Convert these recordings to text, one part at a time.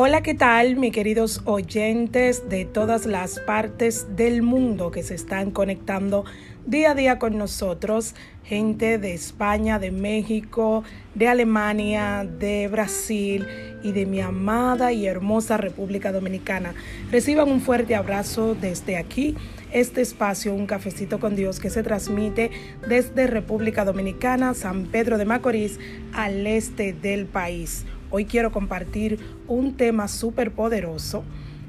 Hola, ¿qué tal, mis queridos oyentes de todas las partes del mundo que se están conectando día a día con nosotros? Gente de España, de México, de Alemania, de Brasil y de mi amada y hermosa República Dominicana. Reciban un fuerte abrazo desde aquí, este espacio, un cafecito con Dios que se transmite desde República Dominicana, San Pedro de Macorís, al este del país. Hoy quiero compartir un tema súper poderoso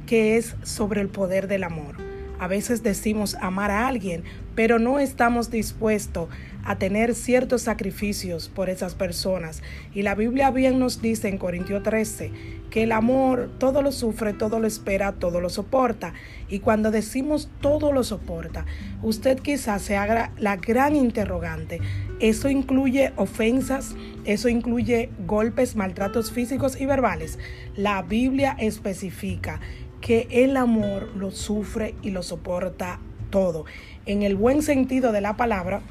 que es sobre el poder del amor. A veces decimos amar a alguien, pero no estamos dispuestos a tener ciertos sacrificios por esas personas. Y la Biblia bien nos dice en Corintios 13 que el amor todo lo sufre, todo lo espera, todo lo soporta. Y cuando decimos todo lo soporta, usted quizás se haga la gran interrogante. Eso incluye ofensas, eso incluye golpes, maltratos físicos y verbales. La Biblia especifica que el amor lo sufre y lo soporta todo. En el buen sentido de la palabra,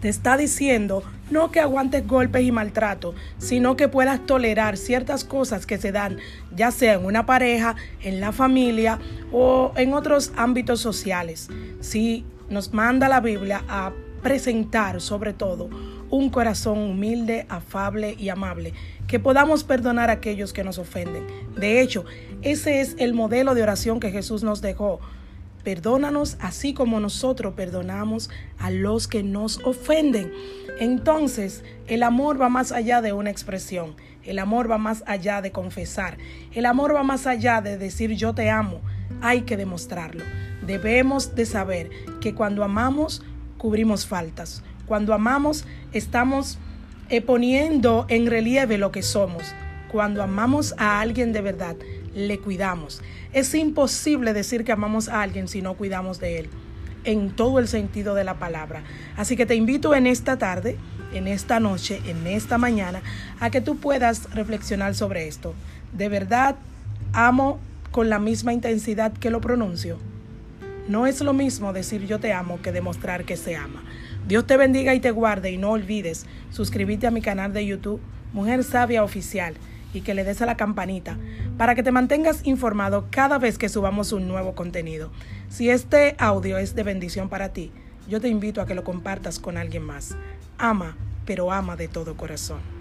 te está diciendo no que aguantes golpes y maltrato, sino que puedas tolerar ciertas cosas que se dan, ya sea en una pareja, en la familia o en otros ámbitos sociales. Si nos manda la Biblia a presentar sobre todo un corazón humilde, afable y amable, que podamos perdonar a aquellos que nos ofenden. De hecho, ese es el modelo de oración que Jesús nos dejó. Perdónanos así como nosotros perdonamos a los que nos ofenden. Entonces, el amor va más allá de una expresión. El amor va más allá de confesar. El amor va más allá de decir yo te amo. Hay que demostrarlo. Debemos de saber que cuando amamos, cubrimos faltas. Cuando amamos, estamos eh, poniendo en relieve lo que somos. Cuando amamos a alguien de verdad, le cuidamos. Es imposible decir que amamos a alguien si no cuidamos de él, en todo el sentido de la palabra. Así que te invito en esta tarde, en esta noche, en esta mañana, a que tú puedas reflexionar sobre esto. ¿De verdad amo con la misma intensidad que lo pronuncio? No es lo mismo decir yo te amo que demostrar que se ama. Dios te bendiga y te guarde y no olvides suscribirte a mi canal de YouTube Mujer Sabia Oficial y que le des a la campanita para que te mantengas informado cada vez que subamos un nuevo contenido. Si este audio es de bendición para ti, yo te invito a que lo compartas con alguien más. Ama, pero ama de todo corazón.